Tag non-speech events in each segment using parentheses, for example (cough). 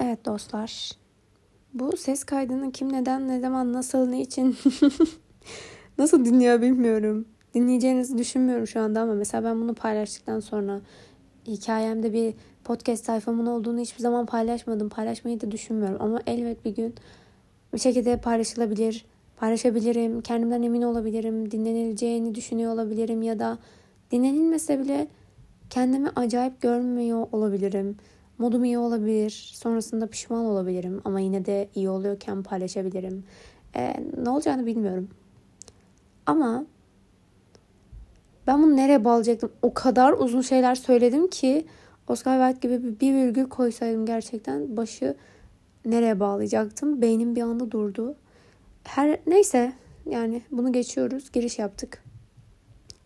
Evet dostlar. Bu ses kaydını kim neden ne zaman nasıl ne için (laughs) nasıl dinliyor bilmiyorum. Dinleyeceğinizi düşünmüyorum şu anda ama mesela ben bunu paylaştıktan sonra hikayemde bir podcast sayfamın olduğunu hiçbir zaman paylaşmadım. Paylaşmayı da düşünmüyorum ama elbet bir gün bir şekilde paylaşılabilir. Paylaşabilirim. Kendimden emin olabilirim. Dinlenileceğini düşünüyor olabilirim ya da dinlenilmese bile kendimi acayip görmüyor olabilirim. Modum iyi olabilir. Sonrasında pişman olabilirim. Ama yine de iyi oluyorken paylaşabilirim. Ee, ne olacağını bilmiyorum. Ama ben bunu nereye bağlayacaktım? O kadar uzun şeyler söyledim ki Oscar Wilde gibi bir virgül koysaydım gerçekten başı nereye bağlayacaktım? Beynim bir anda durdu. Her neyse yani bunu geçiyoruz. Giriş yaptık.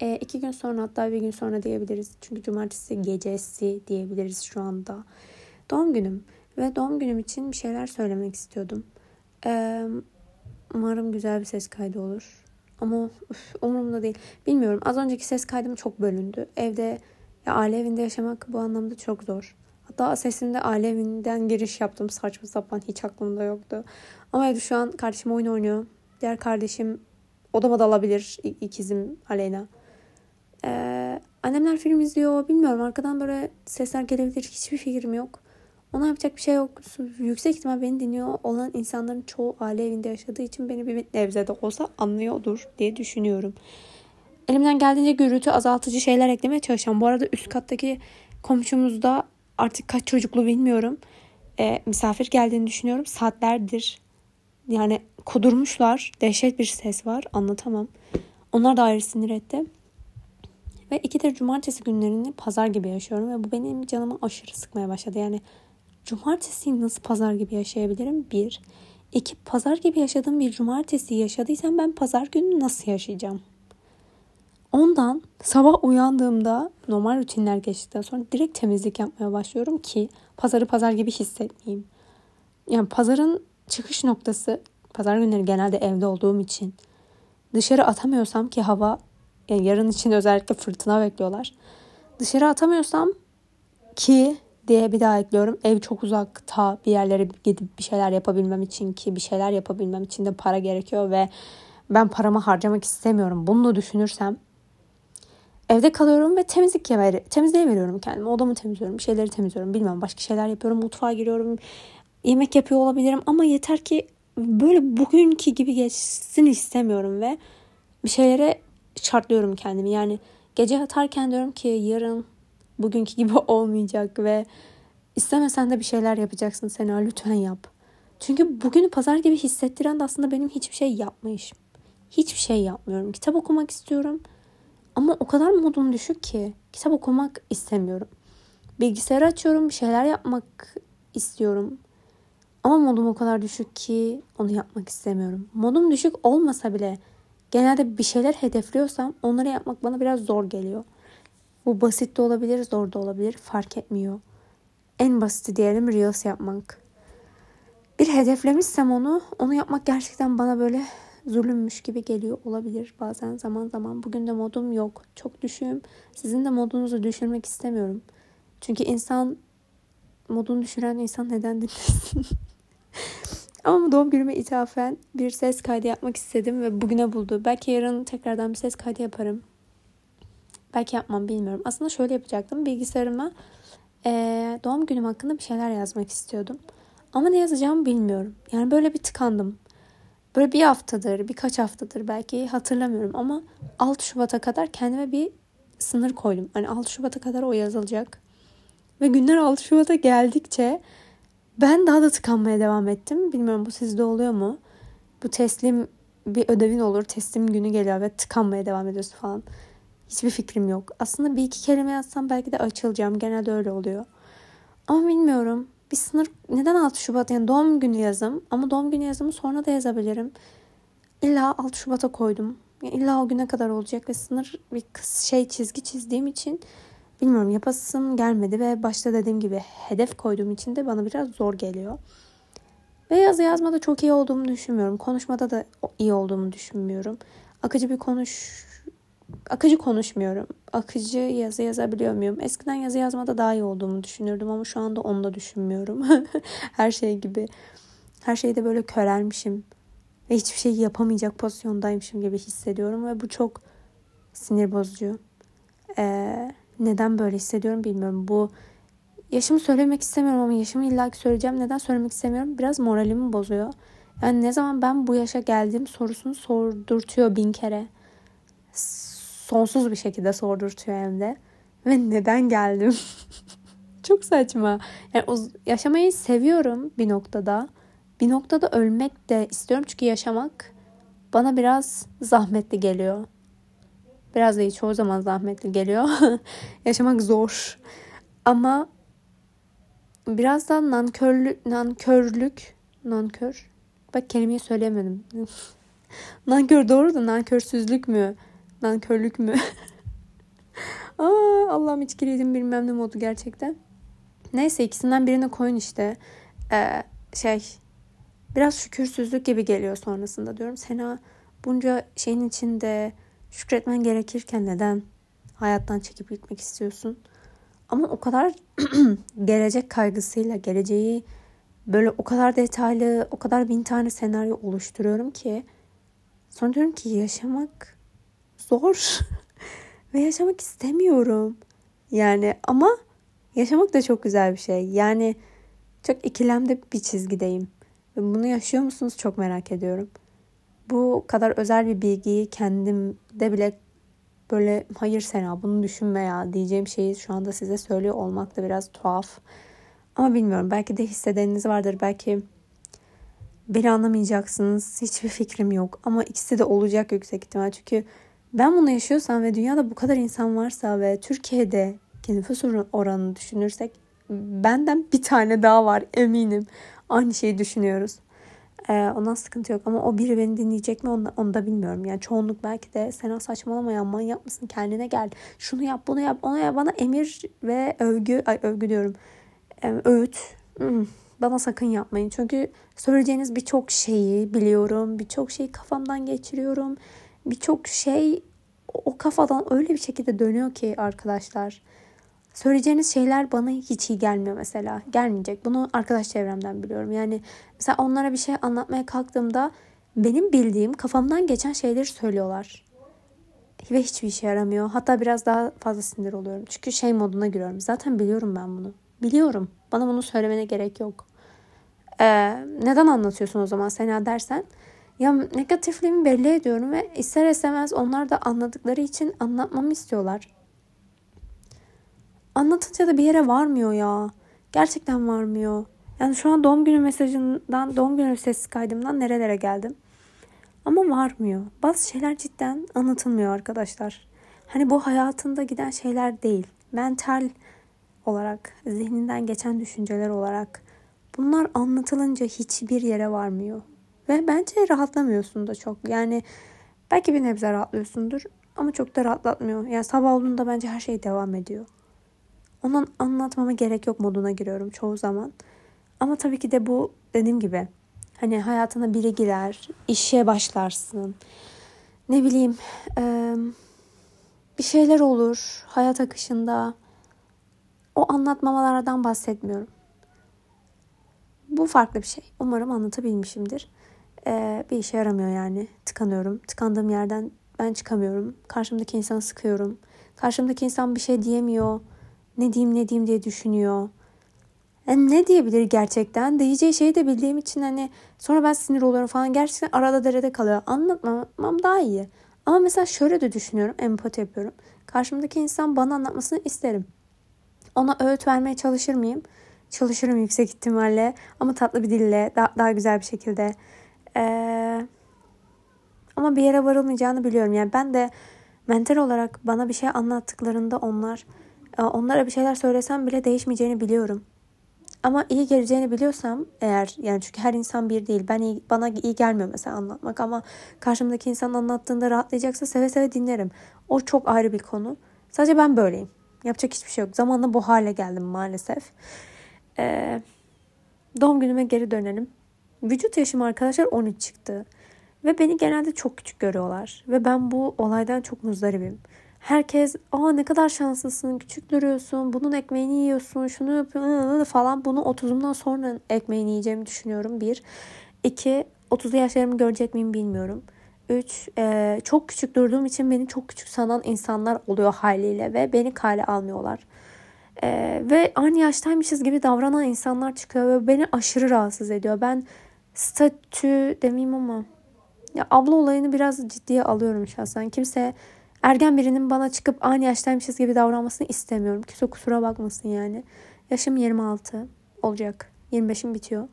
E, iki gün sonra hatta bir gün sonra diyebiliriz. Çünkü cumartesi gecesi diyebiliriz şu anda. Doğum günüm. Ve doğum günüm için bir şeyler söylemek istiyordum. E, umarım güzel bir ses kaydı olur. Ama üf, umurumda değil. Bilmiyorum. Az önceki ses kaydım çok bölündü. Evde ya aile evinde yaşamak bu anlamda çok zor. Hatta sesimde aile evinden giriş yaptım. Saçma sapan hiç aklımda yoktu. Ama evde şu an kardeşim oyun oynuyor. Diğer kardeşim odama dalabilir. ikizim Aleyna. Ee, annemler film izliyor. Bilmiyorum arkadan böyle sesler gelebilir. Hiçbir fikrim yok. Ona yapacak bir şey yok. Yüksek ihtimal beni dinliyor olan insanların çoğu aile evinde yaşadığı için beni bir nebze de olsa anlıyordur diye düşünüyorum. Elimden geldiğince gürültü azaltıcı şeyler eklemeye çalışacağım. Bu arada üst kattaki komşumuzda artık kaç çocuklu bilmiyorum. E, misafir geldiğini düşünüyorum. Saatlerdir yani kudurmuşlar. Dehşet bir ses var. Anlatamam. Onlar da ayrı sinir etti. Ve iki de cumartesi günlerini pazar gibi yaşıyorum. Ve bu benim canımı aşırı sıkmaya başladı. Yani cumartesiyi nasıl pazar gibi yaşayabilirim? Bir. İki, pazar gibi yaşadığım bir cumartesi yaşadıysam ben pazar günü nasıl yaşayacağım? Ondan sabah uyandığımda normal rutinler geçtikten sonra direkt temizlik yapmaya başlıyorum ki pazarı pazar gibi hissetmeyeyim. Yani pazarın çıkış noktası pazar günleri genelde evde olduğum için dışarı atamıyorsam ki hava yani yarın için özellikle fırtına bekliyorlar. Dışarı atamıyorsam ki diye bir daha ekliyorum. Ev çok uzakta bir yerlere gidip bir şeyler yapabilmem için ki bir şeyler yapabilmem için de para gerekiyor ve ben paramı harcamak istemiyorum. Bunu düşünürsem evde kalıyorum ve temizlik ver temizliğe veriyorum kendimi. Odamı temizliyorum, bir şeyleri temizliyorum. Bilmem başka şeyler yapıyorum. Mutfağa giriyorum. Yemek yapıyor olabilirim ama yeter ki böyle bugünkü gibi geçsin istemiyorum ve bir şeylere şartlıyorum kendimi. Yani gece yatarken diyorum ki yarın bugünkü gibi (laughs) olmayacak ve istemesen de bir şeyler yapacaksın Sena lütfen yap. Çünkü bugünü pazar gibi hissettiren de aslında benim hiçbir şey yapmayışım. Hiçbir şey yapmıyorum. Kitap okumak istiyorum. Ama o kadar modum düşük ki kitap okumak istemiyorum. Bilgisayarı açıyorum, bir şeyler yapmak istiyorum. Ama modum o kadar düşük ki onu yapmak istemiyorum. Modum düşük olmasa bile genelde bir şeyler hedefliyorsam onları yapmak bana biraz zor geliyor. Bu basit de olabilir, zor da olabilir. Fark etmiyor. En basiti diyelim Reels yapmak. Bir hedeflemişsem onu, onu yapmak gerçekten bana böyle zulümmüş gibi geliyor olabilir bazen zaman zaman. Bugün de modum yok. Çok düşüğüm. Sizin de modunuzu düşürmek istemiyorum. Çünkü insan modunu düşüren insan neden dinlesin? (laughs) Ama doğum günüme ithafen bir ses kaydı yapmak istedim ve bugüne buldu. Belki yarın tekrardan bir ses kaydı yaparım. Belki yapmam bilmiyorum. Aslında şöyle yapacaktım. Bilgisayarıma e, doğum günüm hakkında bir şeyler yazmak istiyordum. Ama ne yazacağımı bilmiyorum. Yani böyle bir tıkandım. Böyle bir haftadır, birkaç haftadır belki hatırlamıyorum ama 6 Şubat'a kadar kendime bir sınır koydum. Hani 6 Şubat'a kadar o yazılacak. Ve günler 6 Şubat'a geldikçe ben daha da tıkanmaya devam ettim. Bilmiyorum bu sizde oluyor mu? Bu teslim bir ödevin olur. Teslim günü geliyor ve tıkanmaya devam ediyorsun falan. Hiçbir fikrim yok. Aslında bir iki kelime yazsam belki de açılacağım. Genelde öyle oluyor. Ama bilmiyorum. Bir sınır neden 6 Şubat yani doğum günü yazım ama doğum günü yazımı sonra da yazabilirim. İlla 6 Şubat'a koydum. Yani illa o güne kadar olacak ve sınır bir şey çizgi çizdiğim için bilmiyorum yapasım gelmedi ve başta dediğim gibi hedef koyduğum için de bana biraz zor geliyor. Ve yazı yazmada çok iyi olduğumu düşünmüyorum. Konuşmada da iyi olduğumu düşünmüyorum. Akıcı bir konuş akıcı konuşmuyorum. akıcı yazı yazabiliyor muyum? Eskiden yazı yazmada daha iyi olduğumu düşünürdüm ama şu anda onu da düşünmüyorum. (laughs) Her şey gibi. Her şeyde böyle körelmişim. Ve hiçbir şey yapamayacak pozisyondaymışım gibi hissediyorum. Ve bu çok sinir bozucu. Ee, neden böyle hissediyorum bilmiyorum. Bu yaşımı söylemek istemiyorum ama yaşımı illaki söyleyeceğim. Neden söylemek istemiyorum? Biraz moralimi bozuyor. Yani ne zaman ben bu yaşa geldim sorusunu sordurtuyor bin kere. Sonsuz bir şekilde sordurtuyor hem de. Ve neden geldim? (laughs) Çok saçma. Yani yaşamayı seviyorum bir noktada. Bir noktada ölmek de istiyorum çünkü yaşamak bana biraz zahmetli geliyor. Biraz değil çoğu zaman zahmetli geliyor. (laughs) yaşamak zor. Ama biraz da nankörlük, nankörlük, nankör. Bak kelimeyi söyleyemedim. (laughs) nankör doğru da nankörsüzlük mü? Nankörlük mü? (laughs) Aa, Allah'ım içkiliydim bilmem ne modu gerçekten. Neyse ikisinden birini koyun işte. Ee, şey biraz şükürsüzlük gibi geliyor sonrasında diyorum. Sena bunca şeyin içinde şükretmen gerekirken neden hayattan çekip gitmek istiyorsun? Ama o kadar (clears throat) gelecek kaygısıyla geleceği böyle o kadar detaylı, o kadar bin tane senaryo oluşturuyorum ki sonra diyorum ki yaşamak zor (laughs) ve yaşamak istemiyorum. Yani ama yaşamak da çok güzel bir şey. Yani çok ikilemde bir çizgideyim. Ve bunu yaşıyor musunuz çok merak ediyorum. Bu kadar özel bir bilgiyi kendimde bile böyle hayır Sena bunu düşünme ya diyeceğim şeyi şu anda size söylüyor olmak da biraz tuhaf. Ama bilmiyorum belki de hissedeniniz vardır. Belki beni anlamayacaksınız. Hiçbir fikrim yok. Ama ikisi de olacak yüksek ihtimal. Çünkü ben bunu yaşıyorsam ve dünyada bu kadar insan varsa ve Türkiye'de nüfus oranını düşünürsek benden bir tane daha var eminim. Aynı şeyi düşünüyoruz. Ee, ondan sıkıntı yok ama o biri beni dinleyecek mi onu, onu da bilmiyorum. Yani çoğunluk belki de Sena saçmalama ya manyak mısın kendine gel. Şunu yap bunu yap ona yap bana emir ve övgü ay övgü diyorum. Ee, öğüt hmm, bana sakın yapmayın. Çünkü söyleyeceğiniz birçok şeyi biliyorum. Birçok şeyi kafamdan geçiriyorum. Birçok şey o kafadan öyle bir şekilde dönüyor ki arkadaşlar. Söyleyeceğiniz şeyler bana hiç iyi gelmiyor mesela. Gelmeyecek. Bunu arkadaş çevremden biliyorum. Yani mesela onlara bir şey anlatmaya kalktığımda benim bildiğim kafamdan geçen şeyleri söylüyorlar. Ve hiçbir işe yaramıyor. Hatta biraz daha fazla sinir oluyorum. Çünkü şey moduna giriyorum. Zaten biliyorum ben bunu. Biliyorum. Bana bunu söylemene gerek yok. Ee, neden anlatıyorsun o zaman Sena dersen? Ya negatifliğimi belli ediyorum ve ister istemez onlar da anladıkları için anlatmamı istiyorlar. Anlatınca da bir yere varmıyor ya. Gerçekten varmıyor. Yani şu an doğum günü mesajından, doğum günü ses kaydımdan nerelere geldim. Ama varmıyor. Bazı şeyler cidden anlatılmıyor arkadaşlar. Hani bu hayatında giden şeyler değil. Mental olarak, zihninden geçen düşünceler olarak bunlar anlatılınca hiçbir yere varmıyor. Ve bence rahatlamıyorsun da çok. Yani belki bir nebze rahatlıyorsundur ama çok da rahatlatmıyor. Yani sabah olduğunda bence her şey devam ediyor. Onun anlatmama gerek yok moduna giriyorum çoğu zaman. Ama tabii ki de bu dediğim gibi hani hayatına biri girer, işe başlarsın. Ne bileyim bir şeyler olur hayat akışında. O anlatmamalardan bahsetmiyorum. Bu farklı bir şey. Umarım anlatabilmişimdir. Ee, bir işe yaramıyor yani. Tıkanıyorum. Tıkandığım yerden ben çıkamıyorum. Karşımdaki insanı sıkıyorum. Karşımdaki insan bir şey diyemiyor. Ne diyeyim ne diyeyim diye düşünüyor. Yani ne diyebilir gerçekten? Diyeceği şeyi de bildiğim için hani sonra ben sinir oluyorum falan. Gerçekten arada derede kalıyor. Anlatmam daha iyi. Ama mesela şöyle de düşünüyorum. Empati yapıyorum. Karşımdaki insan bana anlatmasını isterim. Ona öğüt vermeye çalışır mıyım? Çalışırım yüksek ihtimalle. Ama tatlı bir dille. Daha, daha güzel bir şekilde. Ee, ama bir yere varılmayacağını biliyorum. Yani ben de mental olarak bana bir şey anlattıklarında onlar onlara bir şeyler söylesem bile değişmeyeceğini biliyorum. Ama iyi geleceğini biliyorsam eğer yani çünkü her insan bir değil. Ben iyi, bana iyi gelmiyor mesela anlatmak ama karşımdaki insan anlattığında rahatlayacaksa seve seve dinlerim. O çok ayrı bir konu. Sadece ben böyleyim. Yapacak hiçbir şey yok. Zamanla bu hale geldim maalesef. Ee, doğum günüme geri dönelim. Vücut yaşım arkadaşlar 13 çıktı. Ve beni genelde çok küçük görüyorlar. Ve ben bu olaydan çok muzdaribim. Herkes aa ne kadar şanslısın, küçük duruyorsun, bunun ekmeğini yiyorsun, şunu yapıyorsun falan. Bunu 30'umdan sonra ekmeğini yiyeceğimi düşünüyorum. Bir. İki, 30'lu yaşlarımı görecek miyim bilmiyorum. Üç, e, çok küçük durduğum için beni çok küçük sanan insanlar oluyor haliyle ve beni kale almıyorlar. E, ve aynı yaştaymışız gibi davranan insanlar çıkıyor ve beni aşırı rahatsız ediyor. Ben statü demeyeyim ama ya abla olayını biraz ciddiye alıyorum şahsen. Kimse ergen birinin bana çıkıp aynı yaştaymışız gibi davranmasını istemiyorum. Kimse kusura bakmasın yani. Yaşım 26 olacak. 25'im bitiyor.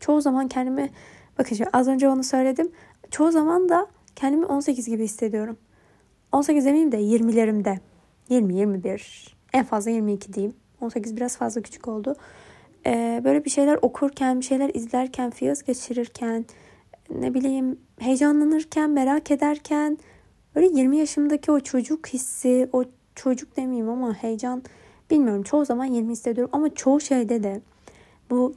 Çoğu zaman kendimi bakın şimdi az önce onu söyledim. Çoğu zaman da kendimi 18 gibi hissediyorum. 18 demeyeyim de 20'lerimde. 20, 21, en fazla 22 diyeyim. 18 biraz fazla küçük oldu. Ee, böyle bir şeyler okurken, bir şeyler izlerken, fiyaz geçirirken, ne bileyim heyecanlanırken, merak ederken böyle 20 yaşımdaki o çocuk hissi, o çocuk demeyeyim ama heyecan bilmiyorum. Çoğu zaman 20 hissediyorum ama çoğu şeyde de bu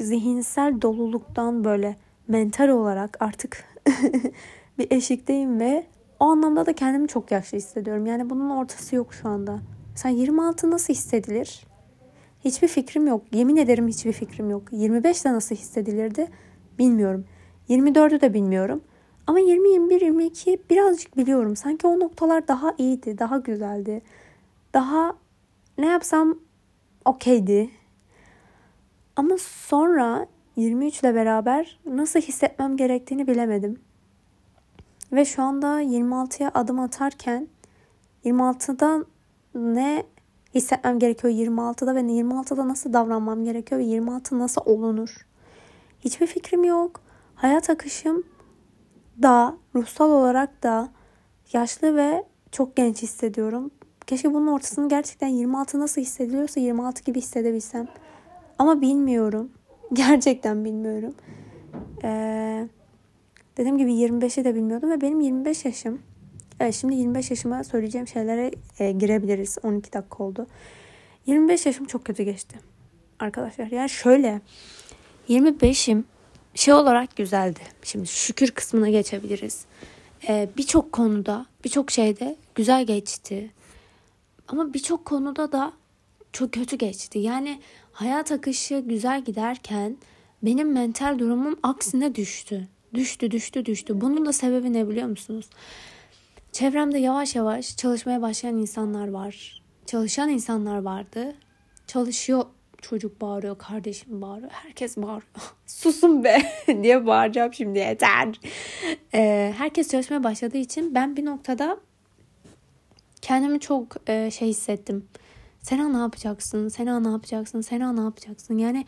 zihinsel doluluktan böyle mental olarak artık (laughs) bir eşikteyim ve o anlamda da kendimi çok yaşlı hissediyorum. Yani bunun ortası yok şu anda. Sen 26 nasıl hissedilir? Hiçbir fikrim yok. Yemin ederim hiçbir fikrim yok. 25 de nasıl hissedilirdi bilmiyorum. 24'ü de bilmiyorum. Ama 20, 21, 22 birazcık biliyorum. Sanki o noktalar daha iyiydi, daha güzeldi. Daha ne yapsam okeydi. Ama sonra 23 ile beraber nasıl hissetmem gerektiğini bilemedim. Ve şu anda 26'ya adım atarken 26'da ne hissetmem gerekiyor 26'da ve 26'da nasıl davranmam gerekiyor ve 26 nasıl olunur? Hiçbir fikrim yok. Hayat akışım da ruhsal olarak da yaşlı ve çok genç hissediyorum. Keşke bunun ortasını gerçekten 26 nasıl hissediliyorsa 26 gibi hissedebilsem. Ama bilmiyorum. (laughs) Gerçekten bilmiyorum. Ee, dediğim gibi 25'i de bilmiyordum ve benim 25 yaşım. Evet şimdi 25 yaşıma söyleyeceğim şeylere e, girebiliriz. 12 dakika oldu. 25 yaşım çok kötü geçti. Arkadaşlar yani şöyle 25'im şey olarak güzeldi. Şimdi şükür kısmına geçebiliriz. Ee, birçok konuda, birçok şeyde güzel geçti. Ama birçok konuda da çok kötü geçti. Yani hayat akışı güzel giderken benim mental durumum aksine düştü. Düştü, düştü, düştü. Bunun da sebebi ne biliyor musunuz? Çevremde yavaş yavaş çalışmaya başlayan insanlar var. Çalışan insanlar vardı. Çalışıyor çocuk bağırıyor, kardeşim bağırıyor, herkes bağırıyor. (laughs) Susun be (laughs) diye bağıracağım şimdi yeter. Ee, herkes çalışmaya başladığı için ben bir noktada kendimi çok e, şey hissettim. Sena ne yapacaksın? Sena ne yapacaksın? Sena ne yapacaksın? Yani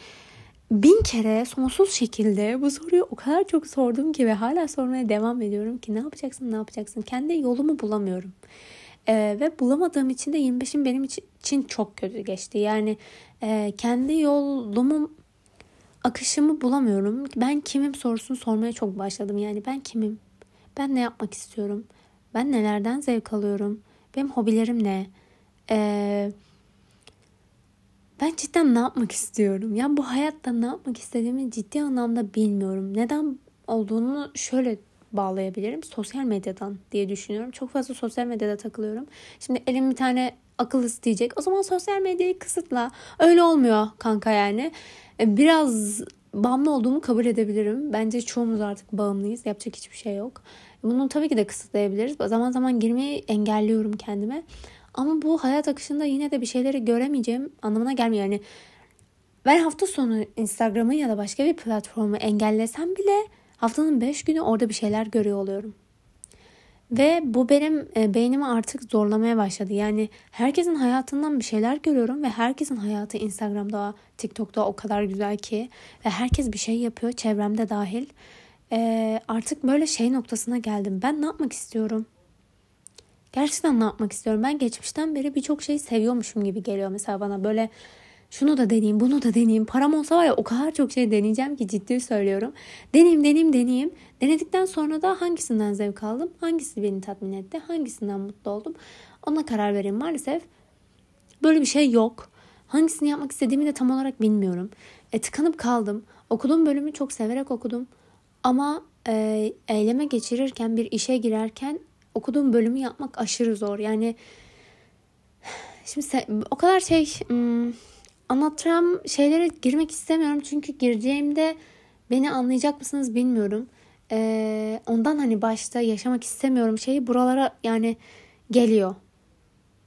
bin kere sonsuz şekilde bu soruyu o kadar çok sordum ki ve hala sormaya devam ediyorum ki ne yapacaksın ne yapacaksın kendi yolumu bulamıyorum. Ee, ve bulamadığım için de 25'im benim için çok kötü geçti. Yani e, kendi yolumu akışımı bulamıyorum. Ben kimim sorusunu sormaya çok başladım. Yani ben kimim? Ben ne yapmak istiyorum? Ben nelerden zevk alıyorum? Benim hobilerim ne? Eee ben cidden ne yapmak istiyorum? Yani bu hayatta ne yapmak istediğimi ciddi anlamda bilmiyorum. Neden olduğunu şöyle bağlayabilirim. Sosyal medyadan diye düşünüyorum. Çok fazla sosyal medyada takılıyorum. Şimdi elim bir tane akıl isteyecek. O zaman sosyal medyayı kısıtla. Öyle olmuyor kanka yani. E, biraz bağımlı olduğumu kabul edebilirim. Bence çoğumuz artık bağımlıyız. Yapacak hiçbir şey yok. Bunu tabii ki de kısıtlayabiliriz. Zaman zaman girmeyi engelliyorum kendime. Ama bu hayat akışında yine de bir şeyleri göremeyeceğim anlamına gelmiyor. Yani ben hafta sonu Instagram'ı ya da başka bir platformu engellesem bile haftanın 5 günü orada bir şeyler görüyor oluyorum. Ve bu benim e, beynimi artık zorlamaya başladı. Yani herkesin hayatından bir şeyler görüyorum ve herkesin hayatı Instagram'da, TikTok'ta o kadar güzel ki ve herkes bir şey yapıyor çevremde dahil. E, artık böyle şey noktasına geldim. Ben ne yapmak istiyorum? Gerçekten ne yapmak istiyorum? Ben geçmişten beri birçok şeyi seviyormuşum gibi geliyor mesela bana böyle şunu da deneyeyim, bunu da deneyeyim. Param olsa var ya o kadar çok şey deneyeceğim ki ciddi söylüyorum. Deneyim, deneyim, deneyeyim. Denedikten sonra da hangisinden zevk aldım, hangisi beni tatmin etti, hangisinden mutlu oldum. Ona karar vereyim. Maalesef böyle bir şey yok. Hangisini yapmak istediğimi de tam olarak bilmiyorum. E, tıkanıp kaldım. Okuduğum bölümü çok severek okudum. Ama e, eyleme geçirirken, bir işe girerken okuduğum bölümü yapmak aşırı zor. Yani (sighs) şimdi o kadar şey hmm, anlatacağım şeylere girmek istemiyorum. Çünkü gireceğimde beni anlayacak mısınız bilmiyorum. Ee, ondan hani başta yaşamak istemiyorum şeyi buralara yani geliyor.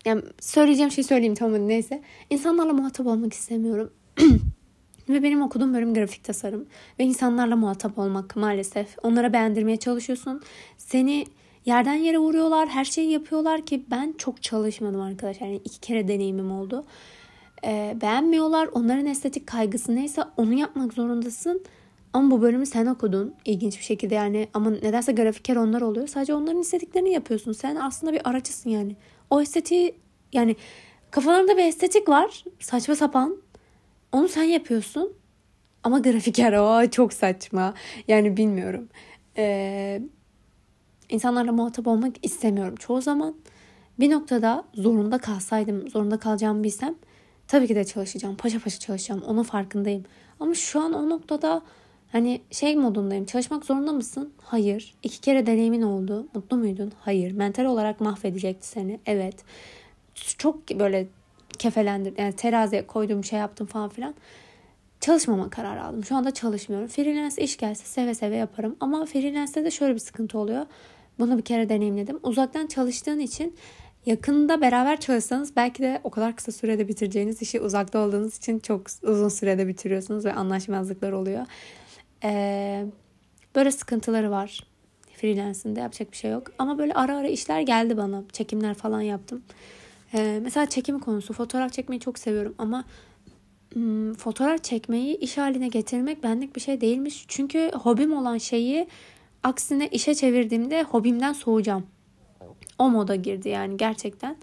Yani söyleyeceğim şey söyleyeyim tamam neyse. İnsanlarla muhatap olmak istemiyorum. (clears throat) Ve benim okuduğum bölüm grafik tasarım. Ve insanlarla muhatap olmak maalesef. Onlara beğendirmeye çalışıyorsun. Seni yerden yere vuruyorlar. Her şeyi yapıyorlar ki ben çok çalışmadım arkadaşlar. Yani iki kere deneyimim oldu. Ee, beğenmiyorlar. Onların estetik kaygısı neyse onu yapmak zorundasın. Ama bu bölümü sen okudun ilginç bir şekilde yani ama nedense grafiker onlar oluyor. Sadece onların istediklerini yapıyorsun. Sen aslında bir araçısın yani. O estetiği yani kafalarında bir estetik var. Saçma sapan. Onu sen yapıyorsun. Ama grafiker (laughs) o çok saçma. Yani bilmiyorum. Ee, insanlarla muhatap olmak istemiyorum çoğu zaman. Bir noktada zorunda kalsaydım, zorunda kalacağımı bilsem tabii ki de çalışacağım. Paşa paşa çalışacağım. Onun farkındayım. Ama şu an o noktada hani şey modundayım. Çalışmak zorunda mısın? Hayır. İki kere deneyimin oldu. Mutlu muydun? Hayır. Mental olarak mahvedecekti seni. Evet. Çok böyle kefelendir. Yani teraziye koyduğum şey yaptım falan filan. Çalışmama kararı aldım. Şu anda çalışmıyorum. Freelance iş gelse seve seve yaparım. Ama freelance'de de şöyle bir sıkıntı oluyor. Bunu bir kere deneyimledim. Uzaktan çalıştığın için yakında beraber çalışsanız belki de o kadar kısa sürede bitireceğiniz işi uzakta olduğunuz için çok uzun sürede bitiriyorsunuz ve anlaşmazlıklar oluyor. Ee, böyle sıkıntıları var. Freelance'inde yapacak bir şey yok. Ama böyle ara ara işler geldi bana. Çekimler falan yaptım. Ee, mesela çekim konusu. Fotoğraf çekmeyi çok seviyorum ama hmm, fotoğraf çekmeyi iş haline getirmek benlik bir şey değilmiş. Çünkü hobim olan şeyi aksine işe çevirdiğimde hobimden soğuyacağım. O moda girdi yani gerçekten.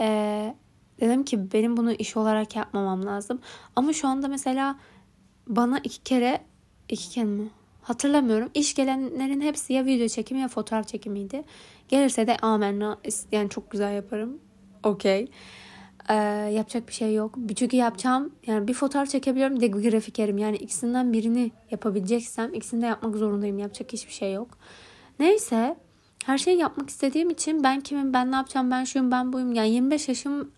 Ee, dedim ki benim bunu iş olarak yapmamam lazım. Ama şu anda mesela bana iki kere iki kere mi? Hatırlamıyorum. İş gelenlerin hepsi ya video çekimi ya fotoğraf çekimiydi. Gelirse de amenna yani çok güzel yaparım. Okey. Ee, yapacak bir şey yok. Çünkü yapacağım yani bir fotoğraf çekebiliyorum de grafikerim. Yani ikisinden birini yapabileceksem ikisini de yapmak zorundayım. Yapacak hiçbir şey yok. Neyse her şeyi yapmak istediğim için ben kimim, ben ne yapacağım, ben şuyum, ben buyum. Yani 25 yaşım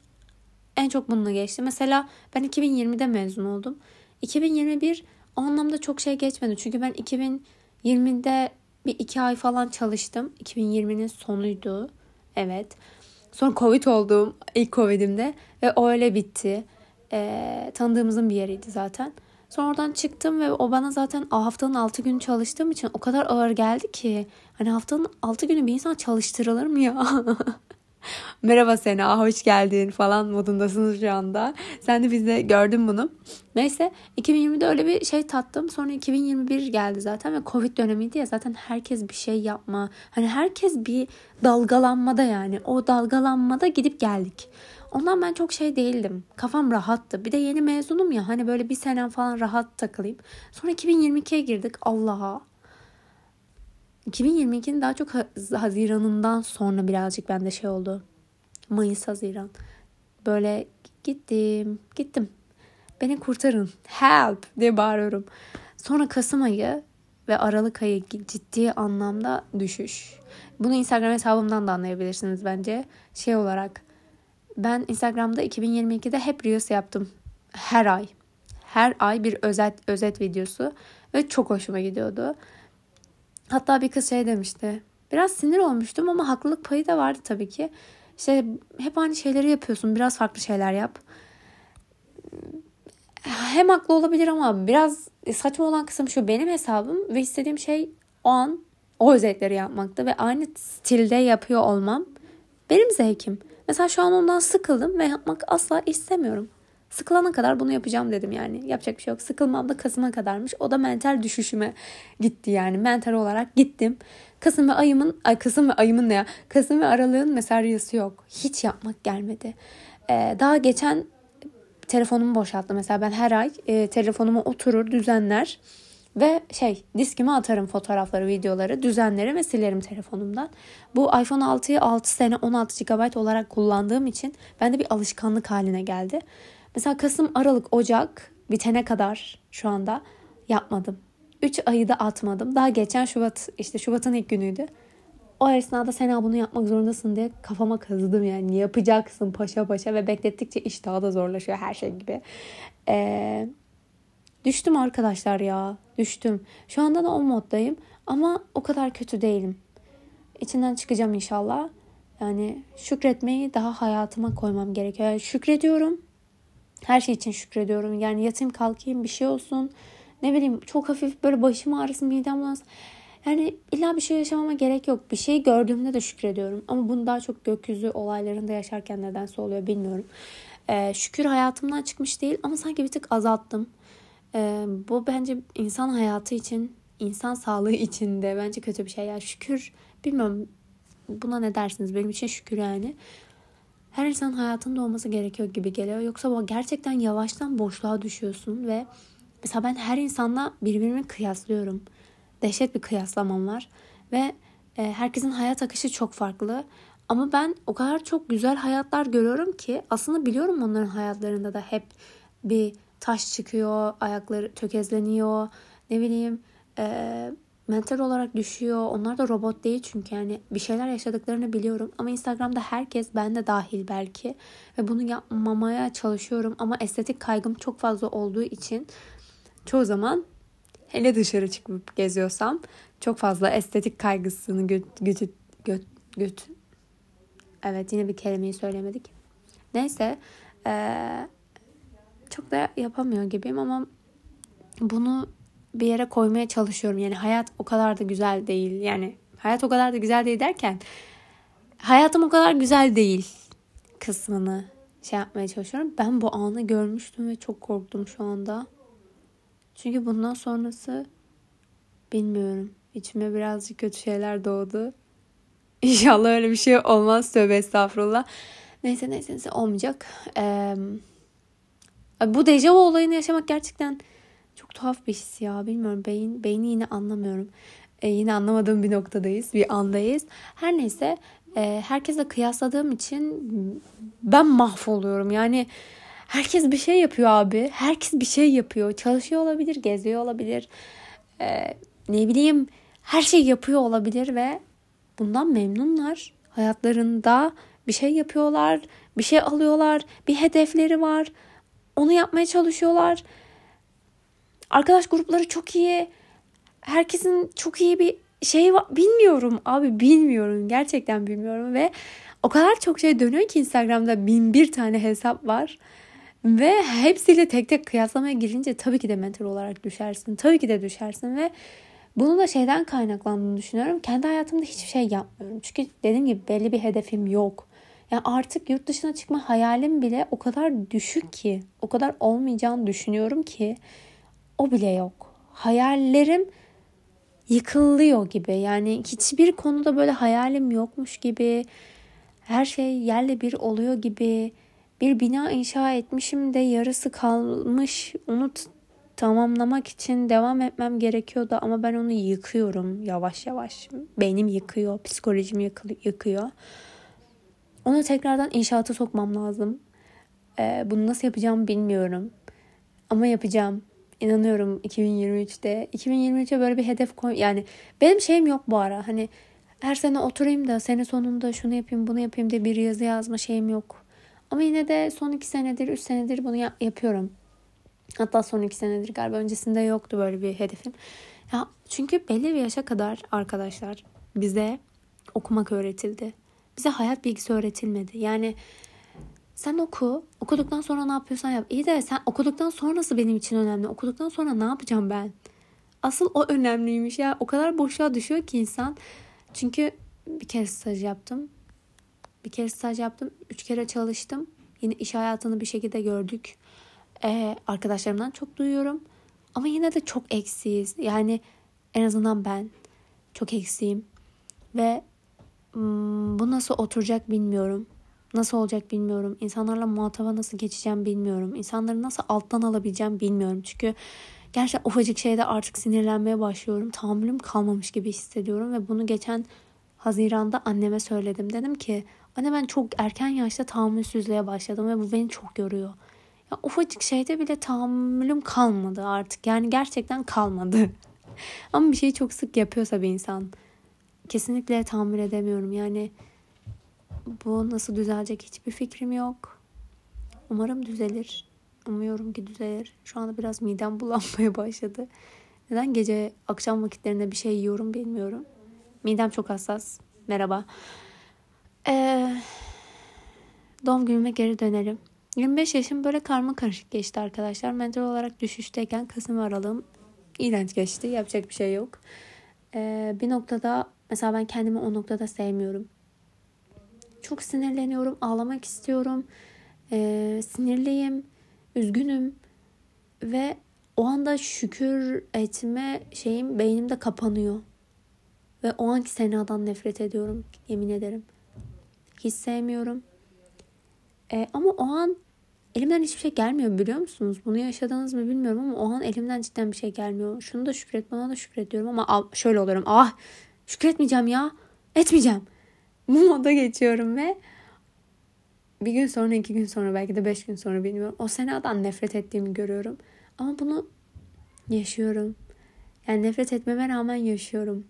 en çok bununla geçti. Mesela ben 2020'de mezun oldum. 2021 o anlamda çok şey geçmedi. Çünkü ben 2020'de bir iki ay falan çalıştım. 2020'nin sonuydu. Evet. Sonra Covid oldum ilk Covid'imde ve o öyle bitti. Ee, tanıdığımızın bir yeriydi zaten. Sonra oradan çıktım ve o bana zaten haftanın 6 günü çalıştığım için o kadar ağır geldi ki. Hani haftanın 6 günü bir insan çalıştırılır mı ya? (laughs) Merhaba Sena, hoş geldin falan modundasınız şu anda. Sen de bizde gördün bunu. Neyse 2020'de öyle bir şey tattım. Sonra 2021 geldi zaten ve Covid dönemiydi ya zaten herkes bir şey yapma. Hani herkes bir dalgalanmada yani. O dalgalanmada gidip geldik. Ondan ben çok şey değildim. Kafam rahattı. Bir de yeni mezunum ya. Hani böyle bir senem falan rahat takılayım. Sonra 2022'ye girdik. Allah'a. 2022'nin daha çok Haziran'ından sonra birazcık bende şey oldu. Mayıs Haziran. Böyle gittim, gittim. Beni kurtarın. Help diye bağırıyorum. Sonra Kasım ayı ve Aralık ayı ciddi anlamda düşüş. Bunu Instagram hesabımdan da anlayabilirsiniz bence. Şey olarak ben Instagram'da 2022'de hep Reels yaptım. Her ay. Her ay bir özet özet videosu ve çok hoşuma gidiyordu. Hatta bir kız şey demişti. Biraz sinir olmuştum ama haklılık payı da vardı tabii ki. İşte hep aynı şeyleri yapıyorsun. Biraz farklı şeyler yap. Hem haklı olabilir ama biraz saçma olan kısım şu. Benim hesabım ve istediğim şey o an o özetleri yapmaktı ve aynı stilde yapıyor olmam benim zevkim. Mesela şu an ondan sıkıldım ve yapmak asla istemiyorum. Sıkılana kadar bunu yapacağım dedim yani. Yapacak bir şey yok. Sıkılmam da Kasım'a kadarmış. O da mental düşüşüme gitti yani. Mental olarak gittim. Kasım ve ayımın, ay Kasım ve ayımın ne ya? Kasım ve aralığın mesaryası yok. Hiç yapmak gelmedi. Ee, daha geçen telefonumu boşalttım. Mesela ben her ay e, telefonumu oturur, düzenler ve şey diskime atarım fotoğrafları, videoları, düzenlerim ve silerim telefonumdan. Bu iPhone 6'yı 6 sene 16 GB olarak kullandığım için bende bir alışkanlık haline geldi. Mesela Kasım, Aralık, Ocak bitene kadar şu anda yapmadım. 3 ayı da atmadım. Daha geçen Şubat işte Şubat'ın ilk günüydü. o esnada sen bunu yapmak zorundasın diye kafama kazıdım yani. Yapacaksın paşa paşa ve beklettikçe iş daha da zorlaşıyor her şey gibi. Ee, düştüm arkadaşlar ya. Düştüm. Şu anda da o moddayım. Ama o kadar kötü değilim. İçinden çıkacağım inşallah. Yani şükretmeyi daha hayatıma koymam gerekiyor. Yani şükrediyorum. Her şey için şükrediyorum. Yani yatayım kalkayım bir şey olsun. Ne bileyim çok hafif böyle başım ağrısın midem bulansın. Yani illa bir şey yaşamama gerek yok. Bir şeyi gördüğümde de şükrediyorum. Ama bunu daha çok gökyüzü olaylarında yaşarken nedense oluyor bilmiyorum. Ee, şükür hayatımdan çıkmış değil ama sanki bir tık azalttım. Ee, bu bence insan hayatı için, insan sağlığı için de bence kötü bir şey. Yani şükür bilmiyorum buna ne dersiniz? Benim için şükür yani. Her insan hayatında olması gerekiyor gibi geliyor. Yoksa bu gerçekten yavaştan boşluğa düşüyorsun ve mesela ben her insanla birbirimi kıyaslıyorum dehşet bir kıyaslamam var. Ve e, herkesin hayat akışı çok farklı. Ama ben o kadar çok güzel hayatlar görüyorum ki aslında biliyorum onların hayatlarında da hep bir taş çıkıyor, ayakları tökezleniyor, ne bileyim e, mental olarak düşüyor. Onlar da robot değil çünkü yani bir şeyler yaşadıklarını biliyorum. Ama Instagram'da herkes ben de dahil belki ve bunu yapmamaya çalışıyorum ama estetik kaygım çok fazla olduğu için çoğu zaman hele dışarı çıkıp geziyorsam çok fazla estetik kaygısını göt, göt, göt, göt. Evet yine bir kelimeyi söylemedik. Neyse ee, çok da yapamıyor gibiyim ama bunu bir yere koymaya çalışıyorum. Yani hayat o kadar da güzel değil. Yani hayat o kadar da güzel değil derken hayatım o kadar güzel değil kısmını şey yapmaya çalışıyorum. Ben bu anı görmüştüm ve çok korktum şu anda. Çünkü bundan sonrası bilmiyorum. İçime birazcık kötü şeyler doğdu. (laughs) İnşallah öyle bir şey olmaz. Tövbe estağfurullah. Neyse neyse, neyse olmayacak. Ee, bu dejavu olayını yaşamak gerçekten çok tuhaf bir his ya. Bilmiyorum beyin, beyni yine anlamıyorum. Ee, yine anlamadığım bir noktadayız. Bir andayız. Her neyse e, herkesle kıyasladığım için ben mahvoluyorum. Yani Herkes bir şey yapıyor abi. Herkes bir şey yapıyor. Çalışıyor olabilir, geziyor olabilir. Ee, ne bileyim her şey yapıyor olabilir ve bundan memnunlar. Hayatlarında bir şey yapıyorlar, bir şey alıyorlar, bir hedefleri var. Onu yapmaya çalışıyorlar. Arkadaş grupları çok iyi. Herkesin çok iyi bir şey var. Bilmiyorum abi bilmiyorum. Gerçekten bilmiyorum ve o kadar çok şey dönüyor ki Instagram'da bin bir tane hesap var. Ve hepsiyle tek tek kıyaslamaya girince tabii ki de mental olarak düşersin. Tabii ki de düşersin ve bunu da şeyden kaynaklandığını düşünüyorum. Kendi hayatımda hiçbir şey yapmıyorum. Çünkü dediğim gibi belli bir hedefim yok. Yani artık yurt dışına çıkma hayalim bile o kadar düşük ki, o kadar olmayacağını düşünüyorum ki o bile yok. Hayallerim yıkılıyor gibi. Yani hiçbir konuda böyle hayalim yokmuş gibi. Her şey yerle bir oluyor gibi bir bina inşa etmişim de yarısı kalmış. Onu tamamlamak için devam etmem gerekiyordu ama ben onu yıkıyorum yavaş yavaş. Beynim yıkıyor, psikolojim yıkıyor. Onu tekrardan inşaata sokmam lazım. Ee, bunu nasıl yapacağım bilmiyorum. Ama yapacağım. İnanıyorum 2023'te. 2023'e böyle bir hedef koy. Yani benim şeyim yok bu ara. Hani her sene oturayım da sene sonunda şunu yapayım bunu yapayım diye bir yazı yazma şeyim yok. Ama yine de son iki senedir, üç senedir bunu yapıyorum. Hatta son iki senedir galiba öncesinde yoktu böyle bir hedefim. Ya çünkü belli bir yaşa kadar arkadaşlar bize okumak öğretildi. Bize hayat bilgisi öğretilmedi. Yani sen oku, okuduktan sonra ne yapıyorsan yap. İyi de sen okuduktan sonrası benim için önemli. Okuduktan sonra ne yapacağım ben? Asıl o önemliymiş ya. O kadar boşluğa düşüyor ki insan. Çünkü bir kez staj yaptım. Bir kere staj yaptım. Üç kere çalıştım. Yine iş hayatını bir şekilde gördük. Ee, arkadaşlarımdan çok duyuyorum. Ama yine de çok eksiyiz. Yani en azından ben çok eksiğim. Ve bu nasıl oturacak bilmiyorum. Nasıl olacak bilmiyorum. İnsanlarla muhataba nasıl geçeceğim bilmiyorum. İnsanları nasıl alttan alabileceğim bilmiyorum. Çünkü gerçekten ufacık şeyde artık sinirlenmeye başlıyorum. Tahammülüm kalmamış gibi hissediyorum. Ve bunu geçen Haziran'da anneme söyledim. Dedim ki Anne ben çok erken yaşta tahammülsüzlüğe başladım ve bu beni çok yoruyor. Ya ufacık şeyde bile tahammülüm kalmadı artık. Yani gerçekten kalmadı. (laughs) Ama bir şeyi çok sık yapıyorsa bir insan kesinlikle tahammül edemiyorum. Yani bu nasıl düzelecek hiçbir fikrim yok. Umarım düzelir. Umuyorum ki düzelir. Şu anda biraz midem (laughs) bulanmaya başladı. Neden gece akşam vakitlerinde bir şey yiyorum bilmiyorum. Midem çok hassas. Merhaba. Ee, doğum günüme geri dönelim. 25 yaşım böyle karma karışık geçti arkadaşlar. Mental olarak düşüşteyken Kasım aralığım iğrenç geçti. Yapacak bir şey yok. Ee, bir noktada mesela ben kendimi o noktada sevmiyorum. Çok sinirleniyorum. Ağlamak istiyorum. Ee, sinirliyim. Üzgünüm. Ve o anda şükür etme şeyim beynimde kapanıyor. Ve o anki Sena'dan nefret ediyorum. Yemin ederim. Hiç sevmiyorum. Ee, ama o an elimden hiçbir şey gelmiyor biliyor musunuz? Bunu yaşadınız mı bilmiyorum ama o an elimden cidden bir şey gelmiyor. Şunu da şükret bana da şükrediyorum ama şöyle oluyorum. Ah şükretmeyeceğim ya. Etmeyeceğim. (laughs) Bu moda geçiyorum ve bir gün sonra iki gün sonra belki de beş gün sonra bilmiyorum. O senadan nefret ettiğimi görüyorum. Ama bunu yaşıyorum. Yani nefret etmeme rağmen yaşıyorum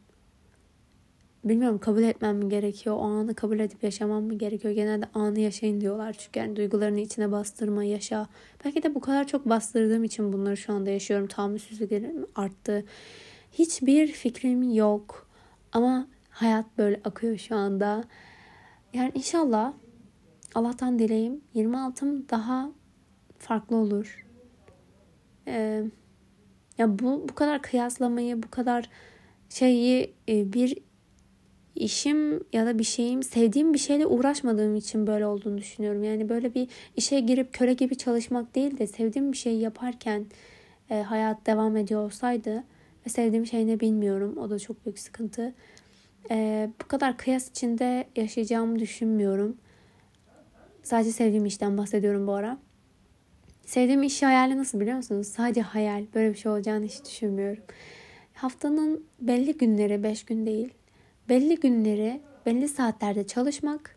bilmiyorum kabul etmem mi gerekiyor? O anı kabul edip yaşamam mı gerekiyor? Genelde anı yaşayın diyorlar. Çünkü yani duygularını içine bastırma, yaşa. Belki de bu kadar çok bastırdığım için bunları şu anda yaşıyorum. Tahammülsüzlüklerim arttı. Hiçbir fikrim yok. Ama hayat böyle akıyor şu anda. Yani inşallah Allah'tan dileyim 26'm daha farklı olur. Ee, ya bu bu kadar kıyaslamayı, bu kadar şeyi e, bir işim ya da bir şeyim sevdiğim bir şeyle uğraşmadığım için böyle olduğunu düşünüyorum. Yani böyle bir işe girip köle gibi çalışmak değil de sevdiğim bir şeyi yaparken e, hayat devam ediyor olsaydı ve sevdiğim şey ne bilmiyorum. O da çok büyük sıkıntı. E, bu kadar kıyas içinde yaşayacağımı düşünmüyorum. Sadece sevdiğim işten bahsediyorum bu ara. Sevdiğim iş hayali nasıl biliyor musunuz? Sadece hayal. Böyle bir şey olacağını hiç düşünmüyorum. Haftanın belli günleri, beş gün değil, belli günleri belli saatlerde çalışmak,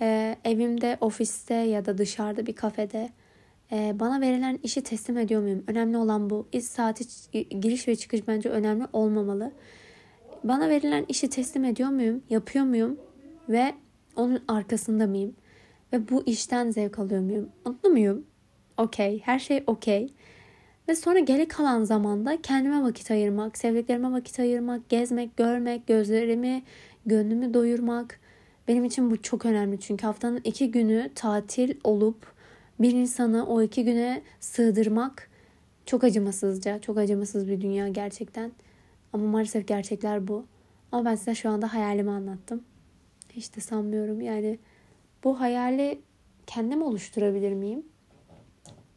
e, evimde, ofiste ya da dışarıda bir kafede e, bana verilen işi teslim ediyor muyum? Önemli olan bu. İş saati giriş ve çıkış bence önemli olmamalı. Bana verilen işi teslim ediyor muyum? Yapıyor muyum? Ve onun arkasında mıyım? Ve bu işten zevk alıyor muyum? Mutlu muyum? Okey. Her şey okey. Ve sonra geri kalan zamanda kendime vakit ayırmak, sevdiklerime vakit ayırmak, gezmek, görmek, gözlerimi, gönlümü doyurmak. Benim için bu çok önemli çünkü haftanın iki günü tatil olup bir insanı o iki güne sığdırmak çok acımasızca, çok acımasız bir dünya gerçekten. Ama maalesef gerçekler bu. Ama ben size şu anda hayalimi anlattım. Hiç de sanmıyorum yani bu hayali kendim oluşturabilir miyim?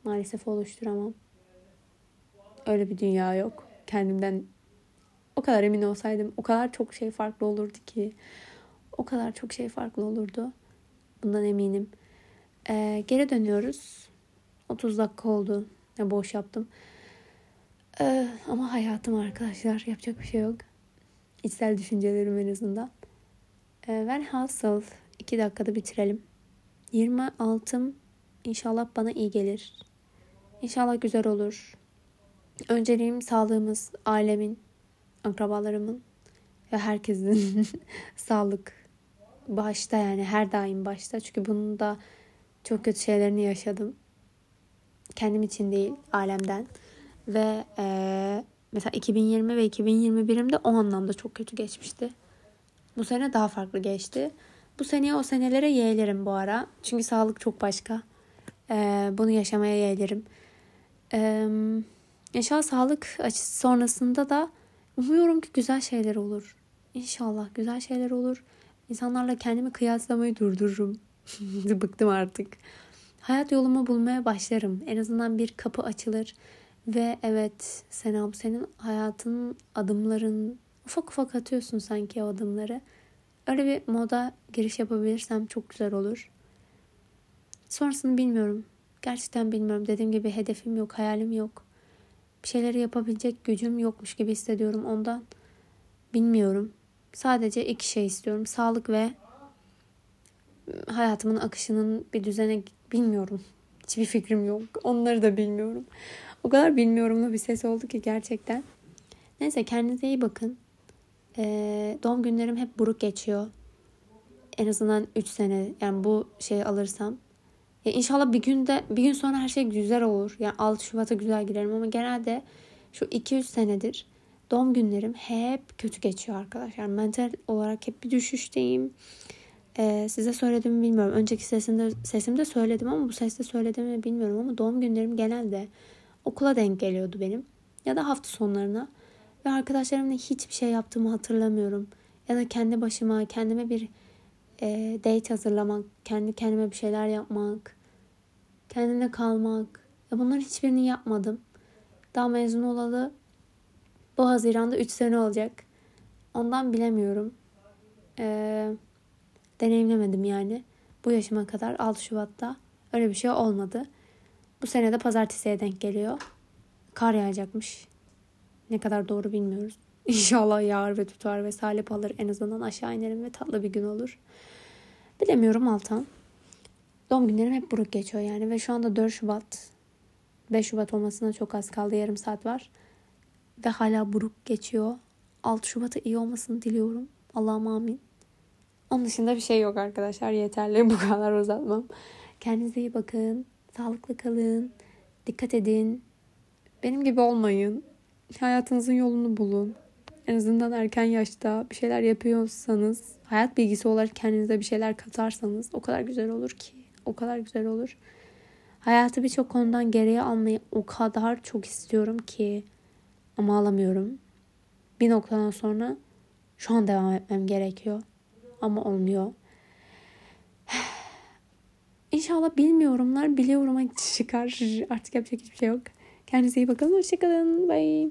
Maalesef oluşturamam. Öyle bir dünya yok. Kendimden o kadar emin olsaydım o kadar çok şey farklı olurdu ki. O kadar çok şey farklı olurdu. Bundan eminim. Ee, geri dönüyoruz. 30 dakika oldu. Ya boş yaptım. Ee, ama hayatım arkadaşlar. Yapacak bir şey yok. İçsel düşüncelerim en azından. Ee, ben hasıl 2 dakikada bitirelim. 26'ım inşallah bana iyi gelir. İnşallah güzel olur. Önceliğim sağlığımız, ailemin, akrabalarımın ve herkesin (laughs) sağlık başta yani her daim başta. Çünkü bunun da çok kötü şeylerini yaşadım. Kendim için değil, alemden. Ve e, mesela 2020 ve 2021'im de o anlamda çok kötü geçmişti. Bu sene daha farklı geçti. Bu seneye o senelere yeğlerim bu ara. Çünkü sağlık çok başka. E, bunu yaşamaya yeğlerim. Eee Yaşal sağlık açısı sonrasında da umuyorum ki güzel şeyler olur. İnşallah güzel şeyler olur. İnsanlarla kendimi kıyaslamayı durdururum. (laughs) Bıktım artık. Hayat yolumu bulmaya başlarım. En azından bir kapı açılır. Ve evet Senam senin hayatın adımların ufak ufak atıyorsun sanki o adımları. Öyle bir moda giriş yapabilirsem çok güzel olur. Sonrasını bilmiyorum. Gerçekten bilmiyorum. Dediğim gibi hedefim yok, hayalim yok bir şeyleri yapabilecek gücüm yokmuş gibi hissediyorum ondan. Bilmiyorum. Sadece iki şey istiyorum. Sağlık ve hayatımın akışının bir düzene bilmiyorum. Hiçbir fikrim yok. Onları da bilmiyorum. O kadar bilmiyorumlu bir ses oldu ki gerçekten. Neyse kendinize iyi bakın. Ee, doğum günlerim hep buruk geçiyor. En azından 3 sene yani bu şeyi alırsam. Ya inşallah bir günde bir gün sonra her şey güzel olur. Yani 6 Şubat'a güzel girerim ama genelde şu 2-3 senedir doğum günlerim hep kötü geçiyor arkadaşlar. Mental olarak hep bir düşüşteyim. Ee, size söyledim bilmiyorum. Önceki sesimde, sesimde söyledim ama bu seste söyledim mi bilmiyorum ama doğum günlerim genelde okula denk geliyordu benim. Ya da hafta sonlarına. Ve arkadaşlarımla hiçbir şey yaptığımı hatırlamıyorum. Ya da kendi başıma kendime bir e, date hazırlamak, kendi kendime bir şeyler yapmak, kendimle kalmak. Ya bunların hiçbirini yapmadım. Daha mezun olalı bu Haziran'da 3 sene olacak. Ondan bilemiyorum. Ee, deneyimlemedim yani. Bu yaşıma kadar 6 Şubat'ta öyle bir şey olmadı. Bu sene de pazartesiye denk geliyor. Kar yağacakmış. Ne kadar doğru bilmiyoruz. (laughs) İnşallah yağar ve tutar ve salep alır. En azından aşağı inerim ve tatlı bir gün olur. Bilemiyorum Altan. Doğum günlerim hep buruk geçiyor yani. Ve şu anda 4 Şubat. 5 Şubat olmasına çok az kaldı. Yarım saat var. Ve hala buruk geçiyor. 6 Şubat'a iyi olmasını diliyorum. Allah'ım amin. Onun dışında bir şey yok arkadaşlar. Yeterli (laughs) bu kadar uzatmam. Kendinize iyi bakın. Sağlıklı kalın. Dikkat edin. Benim gibi olmayın. Hayatınızın yolunu bulun. En azından erken yaşta bir şeyler yapıyorsanız, hayat bilgisi olarak kendinize bir şeyler katarsanız o kadar güzel olur ki. O kadar güzel olur. Hayatı birçok konudan geriye almayı o kadar çok istiyorum ki ama alamıyorum. Bir noktadan sonra şu an devam etmem gerekiyor. Ama olmuyor. İnşallah bilmiyorumlar biliyorum'a çıkar. Artık yapacak hiçbir şey yok. Kendinize iyi bakın. Hoşçakalın. Bye.